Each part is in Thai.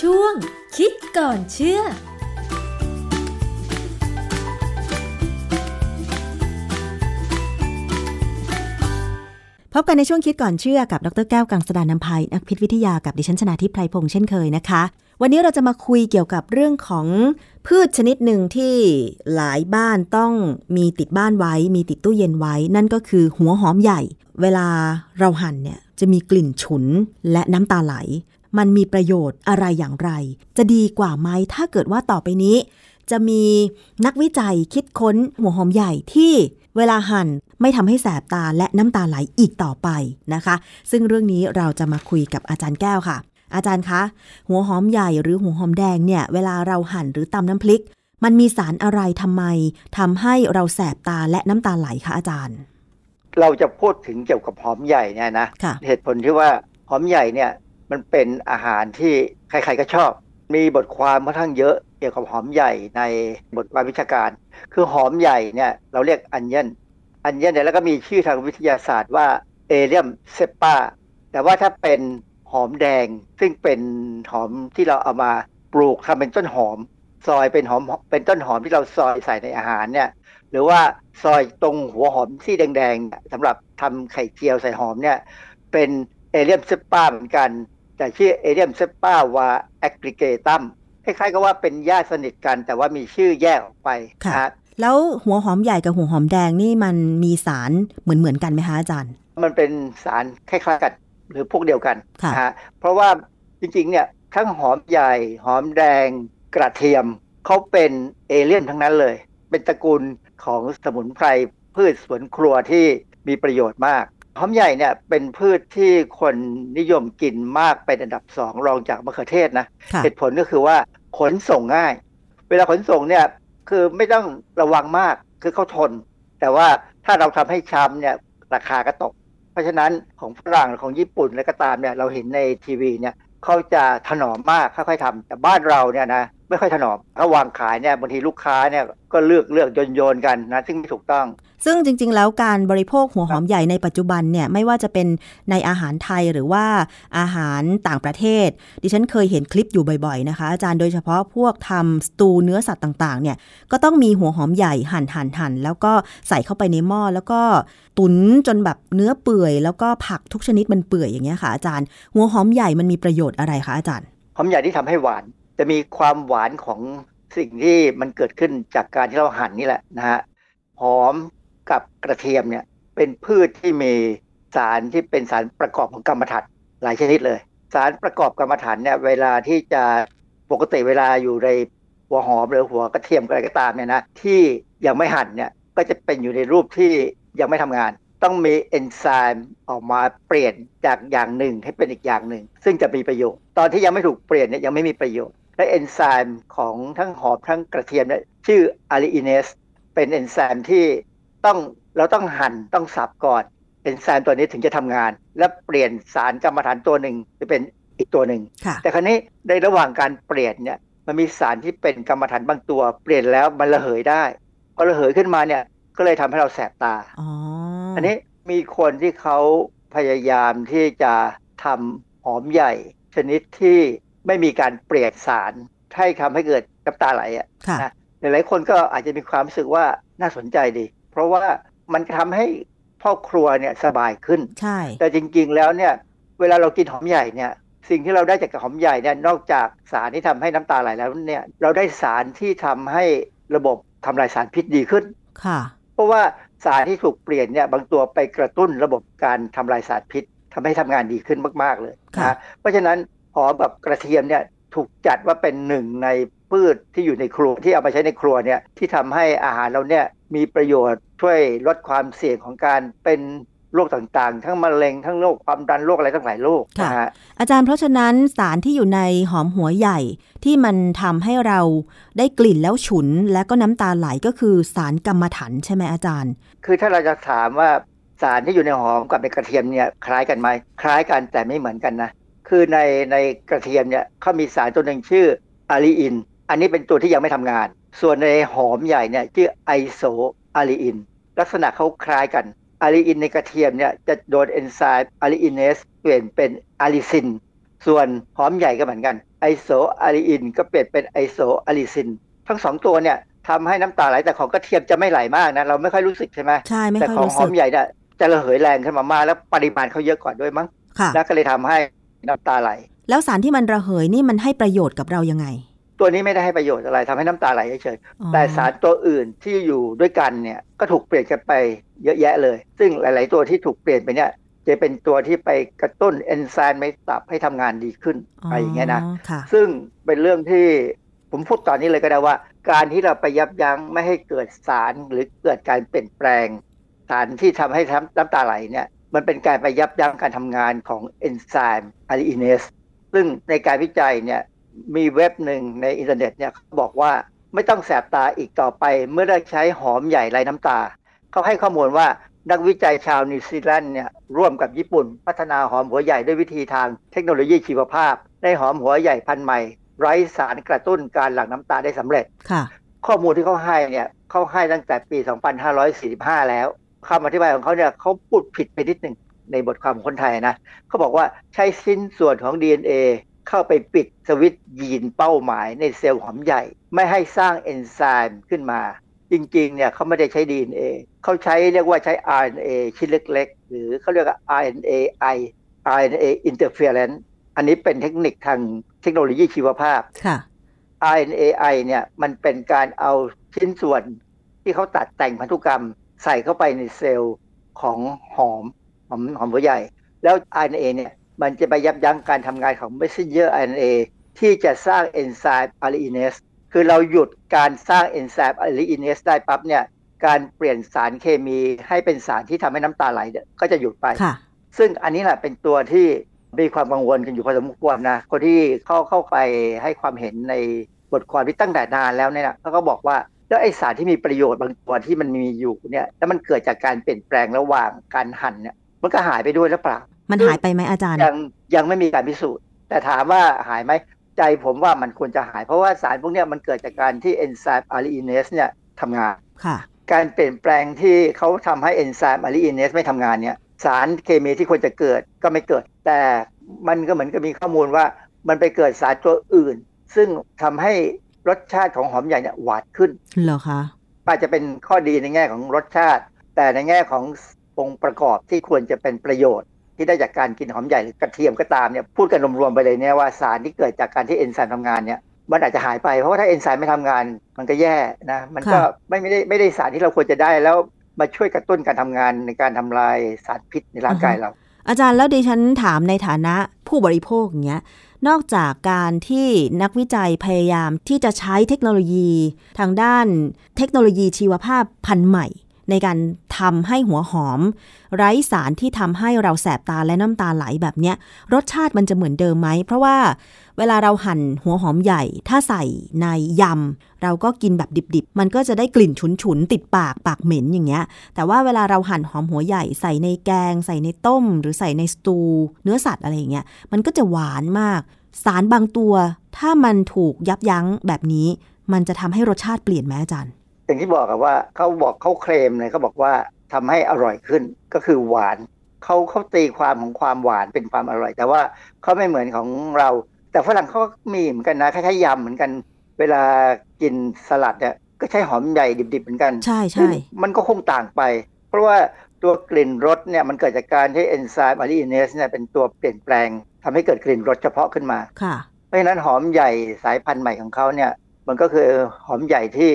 ช่วง คิดก่อนเชื่อพบกันในช่วงคิดก่อนเชื่อกับดรแก้วกังสดานนภัยนักพิษวิทยากับดิฉันชนาทิพไพรพงษ์เช่นเคยนะคะ วันนี้เราจะมาคุยเกี่ยวกับเรื่องของพืชชนิดหนึ่งที่หลายบ้านต้องมีติดบ้านไว้ มีติดตู้เย็นไว้ นั่นก็คือหัวหอมใหญ่ เวลาเราหั่นเนี่ยจะมีกลิ่นฉุนและน้ำตาไหล มันมีประโยชน์อะไรอย่างไร จะดีกว่าไหมถ้าเกิดว่าต่อไปนี้ จะมีนักวิจัยคิดค้นหัวหอมใหญ่ที่เวลาหั่นไม่ทำให้แสบตาและน้ำตาไหลอีกต่อไปนะคะ ซึ่งเรื่องนี้เราจะมาคุยกับอาจารย์แก้วค่ะ อาจารย์คะ หัวหอมใหญ่หรือหัวหอมแดงเนี่ยเวลาเราหั่นหรือตำน้ำพริก มันมีสารอะไรทำไมทำให้เราแสบตาและน้ำตาไหลคะอาจารย์ เราจะพูดถึงเกี่ยวกับหอมใหญ่เนี่ยนะค่ะเหตุผลที่ว่าหอมใหญ่เนี่ย มันเป็นอาหารที่ใครๆก็ชอบ มีบทความค่อนข้างเยอะเกี่ยวกับหอมใหญ่ในบทความวิชาการ คือหอมใหญ่เนี่ยเราเรียกอันเยนอันเยนเนี่ยแล้วก็มีชื่อทางวิทยาศาสตร์ว่าเอเลียมเซปาแต่ว่าถ้าเป็นหอมแดงซึ่งเป็นหอมที่เราเอามาปลูกทำเป็นต้นหอม ซอยเป็นหอมเป็นต้นหอมที่เราซอยใส่ในอาหารเนี่ยหรือว่าซอยตรงหัวหอมที่แดงๆเนี่ยสำหรับทำไข่เจียวใส่หอมเนี่ยเป็นเอเลียมเซปาเหมือนกัน แต่ชื่อเอเลียมเซปาวาแอคริเกตัมคล้ายๆกับว่าเป็นญาติสนิทกัน แต่ว่ามีชื่อแยกออกไปค่ะนะฮะแล้วหัวหอมใหญ่กับหัวหอมแดงนี่มันมีสารเหมือนเหมือนๆกันไหมคะอาจารย์ มันเป็นสารคล้ายๆกันหรือพวกเดียวกันค่ะนะฮะเพราะว่าจริงๆเนี่ยทั้งหอมใหญ่หอมแดงกระเทียมเขาเป็นเอเลี่ยนทั้งนั้นเลย เป็นตระกูลของสมุนไพรพืชสวนครัวที่มีประโยชน์มาก หอมใหญ่เนี่ยเป็นพืชที่คนนิยมกินมากเป็นอันดับสองรองจากมะเขือเทศนะค่ะเหตุผลก็คือว่าขนส่งง่าย เวลาขนส่งเนี่ยคือไม่ต้องระวังมากคือเขาทน แต่ว่าถ้าเราทำให้ช้ำเนี่ยราคาก็ตก เพราะฉะนั้นของฝรั่งของญี่ปุ่นและก็ตามเนี่ยเราเห็นในทีวีเนี่ยเขาจะถนอมมากค่อยๆทำแต่บ้านเราเนี่ยนะ ไม่ค่อยถนอมถ้าวางขายเนี่ยบางทีลูกค้าเนี่ยก็เลือกเลือกโยนโยนๆกันนะซึ่งไม่ถูกต้อง ซึ่งจริง ๆ แล้วการบริโภคหัวหอมใหญ่ในปัจจุบันเนี่ยไม่ว่าจะเป็นในอาหารไทยหรือว่าอาหารต่างประเทศ ดิฉันเคยเห็นคลิปอยู่บ่อยๆนะคะ อาจารย์โดยเฉพาะพวกทำสตูเนื้อสัตว์ต่างๆเนี่ยก็ต้องมีหัวหอมใหญ่หั่นหั่นหั่นแล้วก็ใส่เข้าไปในหม้อแล้วก็ตุนจนแบบเนื้อเปื่อย แล้วก็ผักทุกชนิดมันเปื่อยอย่างเงี้ยค่ะอาจารย์ หัวหอมใหญ่มันมีประโยชน์อะไรคะอาจารย์หอมใหญ่ที่ทำให้หวาน จะมีความหวานของสิ่งที่มันเกิดขึ้นจากการที่เราหั่นนี่แหละนะฮะหอมกับกระเทียมเนี่ยเป็นพืชที่มีสารที่เป็นสารประกอบของกรรมฐานหลายชนิดเลย สารประกอบกรรมฐานเนี่ยเวลาที่จะปกติเวลาอยู่ในหัวหอมหรือหัวกระเทียมอะไรก็ตามเนี่ยนะที่ยังไม่หั่นเนี่ยก็จะเป็นอยู่ในรูปที่ยังไม่ทำงาน ต้องมีเอนไซม์ออกมาเปลี่ยนจากอย่างหนึ่งให้เป็นอีกอย่างหนึ่ง ซึ่งจะมีประโยชน์ ตอนที่ยังไม่ถูกเปลี่ยนเนี่ยยังไม่มีประโยชน์ และเอนไซม์ของทั้งหอมทั้งกระเทียมเนี่ยชื่อ alliinase เป็นเอนไซม์ที่ต้องเราต้องหั่นต้องสับก่อนเอนไซม์ตัวนี้ถึงจะทำงาน และเปลี่ยนสารกำมะถันตัวหนึ่งไปเป็นอีกตัวหนึ่งค่ะแต่คราวนี้ในระหว่างการเปลี่ยนเนี่ยมันมีสารที่เป็นกรรมฐานบางตัว เปลี่ยนแล้วมันระเหยได้พอระเหยขึ้นมาเนี่ยก็เลยทำให้เราแสบตาอ๋ออันนี้มีคนที่เขาพยายามที่จะทำหอมใหญ่ชนิดที่ ไม่มีการเปลี่ยนสารให้ทำให้เกิดน้ำตาไหลอะค่ะนะหลายๆคนก็อาจจะมีความรู้สึกว่าน่าสนใจดี เพราะว่ามันทำให้พ่อครัวเนี่ยสบายขึ้นใช่แต่จริงๆแล้วเนี่ยเวลาเรากินหอมใหญ่เนี่ยสิ่งที่เราได้จากหอมใหญ่เนี่ยนอกจากสารที่ทำให้น้ำตาไหลแล้วเนี่ยเราได้สารที่ทำให้ระบบทำลายสารพิษดีขึ้นค่ะ เพราะว่าสารที่ถูกเปลี่ยนเนี่ยบางตัวไปกระตุ้นระบบการทำลายสารพิษทำให้ทำงานดีขึ้นมาก ๆเลยค่ะนะเพราะฉะนั้น หอมกับกระเทียมเนี่ยถูกจัดว่าเป็นหนึ่งในพืชที่อยู่ในครัวที่เอามาใช้ในครัวเนี่ยที่ทำให้อาหารเราเนี่ยมีประโยชน์ช่วยลดความเสี่ยงของการเป็นโรคต่างๆ ทั้งมะเร็งทั้งโรคความดันโรคอะไรทั้งหลายโรคค่ะนะฮะอาจารย์เพราะฉะนั้นสารที่อยู่ในหอมหัวใหญ่ที่มันทำให้เราได้กลิ่นแล้วฉุน และก็น้ำตาไหลก็คือสารกรรมถันใช่ไหมอาจารย์ คือถ้าเราจะถามว่าสารที่อยู่ในหอมกับในกระเทียมเนี่ยคล้ายกันไหมคล้ายกันแต่ไม่เหมือนกันนะ คือในในกระเทียมเนี่ยเขามีสารตัวหนึ่งชื่ออาลีอิน อันนี้เป็นตัวที่ยังไม่ทำงาน ส่วนในหอมใหญ่เนี่ยชื่อ isoalliin ลักษณะเขาคล้ายกัน alliin ในกระเทียมเนี่ยจะโดนเอนไซม์ alliinase เปลี่ยนเป็น allicin ส่วนหอมใหญ่ก็เหมือนกัน isoalliin ก็เปลี่ยนเป็น isoallicin ทั้งสองตัวเนี่ยทำให้น้ำตาไหลแต่ของกระเทียมจะไม่ไหลมากนะเราไม่ค่อยรู้สึกใช่ไหมใช่ไม่ค่อยรู้สึกแต่ของหอมใหญ่เนี่ยจะระเหยแรงขึ้นมามากแล้วปริมาณเขาเยอะกว่าด้วยมั้งค่ะแล้วก็เลยทำให้ น้ำตาไหล แล้วสารที่มันระเหยนี่มันให้ประโยชน์กับเรายังไง ตัวนี้ไม่ได้ให้ประโยชน์อะไรทำให้น้ำตาไหลเฉยอ๋อๆแต่สารตัวอื่นที่อยู่ด้วยกันเนี่ยก็ถูกเปลี่ยนกันไปเยอะแยะเลย ซึ่งหลาย ๆ ตัวที่ถูกเปลี่ยนไปเนี่ยจะเป็นตัวที่ไปกระตุ้นเอนไซม์ในตับให้ทำงานดีขึ้นอะไรอย่างเงี้ยนะค่ะซึ่งเป็นเรื่องที่ผมพูดตอนนี้เลยก็ได้ว่า การที่เราไปยับยั้งไม่ให้เกิดสารหรือเกิดการเปลี่ยนแปลง สารที่ทำให้น้ำตาไหลเนี่ย มันเป็นการไปยับยั้งการทำงานของเอนไซม์ alliinase ซึ่งในการวิจัยเนี่ยมีเว็บหนึ่งในอินเทอร์เน็ตเนี่ยเขาบอกว่าไม่ต้องแสบตาอีกต่อไป เมื่อได้ใช้หอมใหญ่ไร้น้ำตา เขาให้ข้อมูลว่านักวิจัยชาวนิวซีแลนด์เนี่ยร่วมกับญี่ปุ่น พัฒนาหอมหัวใหญ่ด้วยวิธีทางเทคโนโลยีชีวภาพ ได้หอมหัวใหญ่พันธุ์ใหม่ ไร้สารกระตุ้นการหลั่งน้ำตาได้สำเร็จค่ะข้อมูลที่เขาให้เนี่ยเขาให้ตั้งแต่ปี 2545 แล้ว คำอธิบายของเขาเนี่ยเขาพูดผิดไปนิดหนึ่งในบทความของคนไทยนะเขาบอกว่าใช้ชิ้นส่วนของ DNA เข้าไปปิดสวิตช์ยีนเป้าหมายในเซลล์หอมใหญ่ ไม่ให้สร้างเอนไซม์ขึ้นมา จริงๆเนี่ยเขาไม่ได้ใช้ DNA เขาใช้เรียกว่าใช้ RNA ชิ้นเล็กๆ หรือเขาเรียกว่า RNAi RNA interference อันนี้เป็นเทคนิคทางเทคโนโลยีชีวภาพค่ะ RNAi เนี่ยมันเป็นการเอาชิ้นส่วนที่เขาตัดแต่งพันธุกรรม ใส่เข้าไปในเซลล์ของหอมหอมหอมหัวใหญ่ แล้ว RNA เนี่ยมันจะไปยับยั้งการทำงานของ messenger RNA ที่จะสร้างเอนไซม์อะลีอินเนสคือเราหยุดการสร้างเอนไซม์อะลีอินเนสได้ปั๊บเนี่ยการเปลี่ยนสารเคมีให้เป็นสารที่ทำให้น้ำตาไหลเนี่ยก็จะหยุดไปค่ะซึ่งอันนี้แหละเป็นตัวที่มีความกังวลกันอยู่พอสมควรนะ คนที่เข้าเข้าไปให้ความเห็นในบทความที่ตั้งแต่นานแล้วเนี่ยเขาก็บอกว่า แล้วไอสารที่มีประโยชน์บางตัวที่มันมีอยู่เนี่ย แล้วมันเกิดจากการเปลี่ยนแปลงระหว่างการหั่นเนี่ย มันก็หายไปด้วยหรือเปล่า มันหายไปไหมอาจารย์ ยังยังไม่มีการพิสูจน์ แต่ถามว่าหายไหมใจผมว่ามันควรจะหาย เพราะว่าสารพวกเนี้ยมันเกิดจากการที่เอนไซม์อะลีอินเนสเนี่ยทำงานค่ะ การเปลี่ยนแปลงที่เขาทำให้เอนไซม์อะลีอินเนสไม่ทำงานเนี่ย สารเคมีที่ควรจะเกิดก็ไม่เกิด แต่มันก็เหมือนกับมีข้อมูลว่ามันไปเกิดสารตัวอื่น ซึ่งทำให้ รสชาติของหอมใหญ่เนี่ยหวานขึ้นเหรอคะอาจจะเป็นข้อดีในแง่ของรสชาติ แต่ในแง่ขององค์ประกอบที่ควรจะเป็นประโยชน์ ที่ได้จากการกินหอมใหญ่หรือกระเทียมก็ตามเนี่ยพูดกันรวมๆไปเลยเนี่ยว่าสารที่เกิดจากการที่เอนไซม์ทำงานเนี่ยมันอาจจะหายไปเพราะว่าถ้าเอนไซม์ไม่ทำงาน มันก็แย่นะมันก็ค่ะไม่ไม่ได้ไม่ได้สารที่เราควรจะได้แล้วมาช่วยกระตุ้นการทำงานในการทำลายสารพิษในร่างกายเรา อาจารย์แล้วดิฉันถามในฐานะผู้บริโภคอย่างเงี้ย นอกจากการที่นักวิจัยพยายามที่จะใช้เทคโนโลยี ทางด้านเทคโนโลยีชีวภาพพันธุ์ใหม่ ในการทำให้หัวหอม ไร้สารที่ทำให้เราแสบตาและน้ำตาไหลแบบเนี้ย รสชาติมันจะเหมือนเดิมไหม เพราะว่าเวลาเราหั่นหัวหอมใหญ่ ถ้าใส่ในยำ เราก็กินแบบดิบๆ มันก็จะได้กลิ่นฉุนๆ ติดปากปากเหม็นอย่างเงี้ย แต่ว่าเวลาเราหั่นหอมหัวใหญ่ใส่ในแกง ใส่ในต้ม หรือใส่ในสตู เนื้อสัตว์อะไรอย่างเงี้ยมันก็จะหวานมาก สารบางตัว ถ้ามันถูกยับยั้งแบบนี้ มันจะทำให้รสชาติเปลี่ยนไหมอาจารย์ อย่างที่บอกอะว่าเขาบอกเขาเคลมเลยเขาบอกว่าทำให้อร่อยขึ้นก็คือหวานเขาเขาตีความของความหวานเป็นความอร่อย แต่ว่าเขาไม่เหมือนของเรา แต่ฝรั่งเขาก็มีเหมือนกันนะคล้ายๆยำเหมือนกัน เวลากินสลัดเนี่ยก็ใช้หอมใหญ่ดิบๆเหมือนกัน ใช่ซึ่งใช่มันก็คงต่างไป เพราะว่าตัวกลิ่นรสเนี่ยมันเกิดจากการที่เอนไซม์อะลีอินเนสเนี่ยเป็นตัวเปลี่ยนแปลงทำให้เกิดกลิ่นรสเฉพาะขึ้นมาค่ะเพราะฉะนั้นหอมใหญ่สายพันธุ์ใหม่ของเขาเนี่ยมันก็คือหอมใหญ่ที่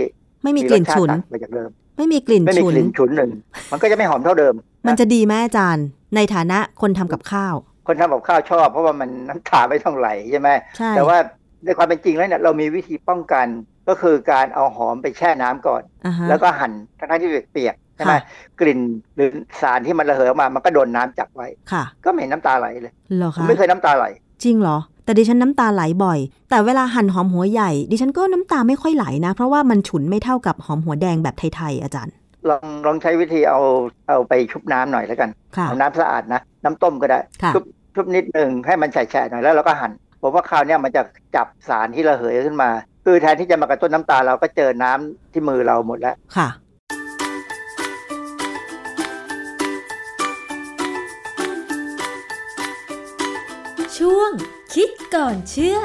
ไม่มีมีกรลิ่สนชาติฉุนต่างไปจากเดิม ไม่มีกลิ่นไม่มีฉุกนลิ่นฉุนหนึ่งมันก็จะไม่หอมเท่าเดิม มันจะดีไหมอาจารย์ ในฐานะคนทำกับข้าว คนทำกับข้าวชอบ เพราะว่ามันน้ำตาไม่ต้องไหลใช่ไหมใช่แต่ว่าในความเป็นจริงแล้วเนี่ยเรามีวิธีป้องกันก็คือการเอาหอมไปแช่น้ำก่อนอ่าฮะแล้วก็หั่นทั้งๆที่เปียกๆใช่ไหมค่ะกลิ่นหรือสารที่มันระเหยออกมา มันก็โดนน้ำจับไว้ค่ะก็ไม่เห็นน้ำตาไหลเลยเหรอผมคะไม่เคยน้ำตาไหล จริงเหรอ แต่ดิฉันน้ำตาไหลบ่อย แต่เวลาหั่นหอมหัวใหญ่ ดิฉันก็น้ำตาไม่ค่อยไหลนะ เพราะว่ามันฉุนไม่เท่ากับหอมหัวแดงแบบไทยๆอาจารย์ ลองลองใช้วิธีเอาเอาไปชุบน้ำหน่อยแล้วกันค่ะเอาน้ำสะอาดนะ น้ำต้มก็ได้ค่ะชุบชุบนิดหนึ่งให้มันแฉะๆหน่อยแล้วเราก็หั่นผมว่าคราวเนี้ยมันจะจับสารที่ระเหยขึ้นมา คือแทนที่จะมากระตุ้นน้ำตาเราก็เจอน้ำที่มือเราหมดแล้วค่ะชช่วง คิดก่อนเชื่อ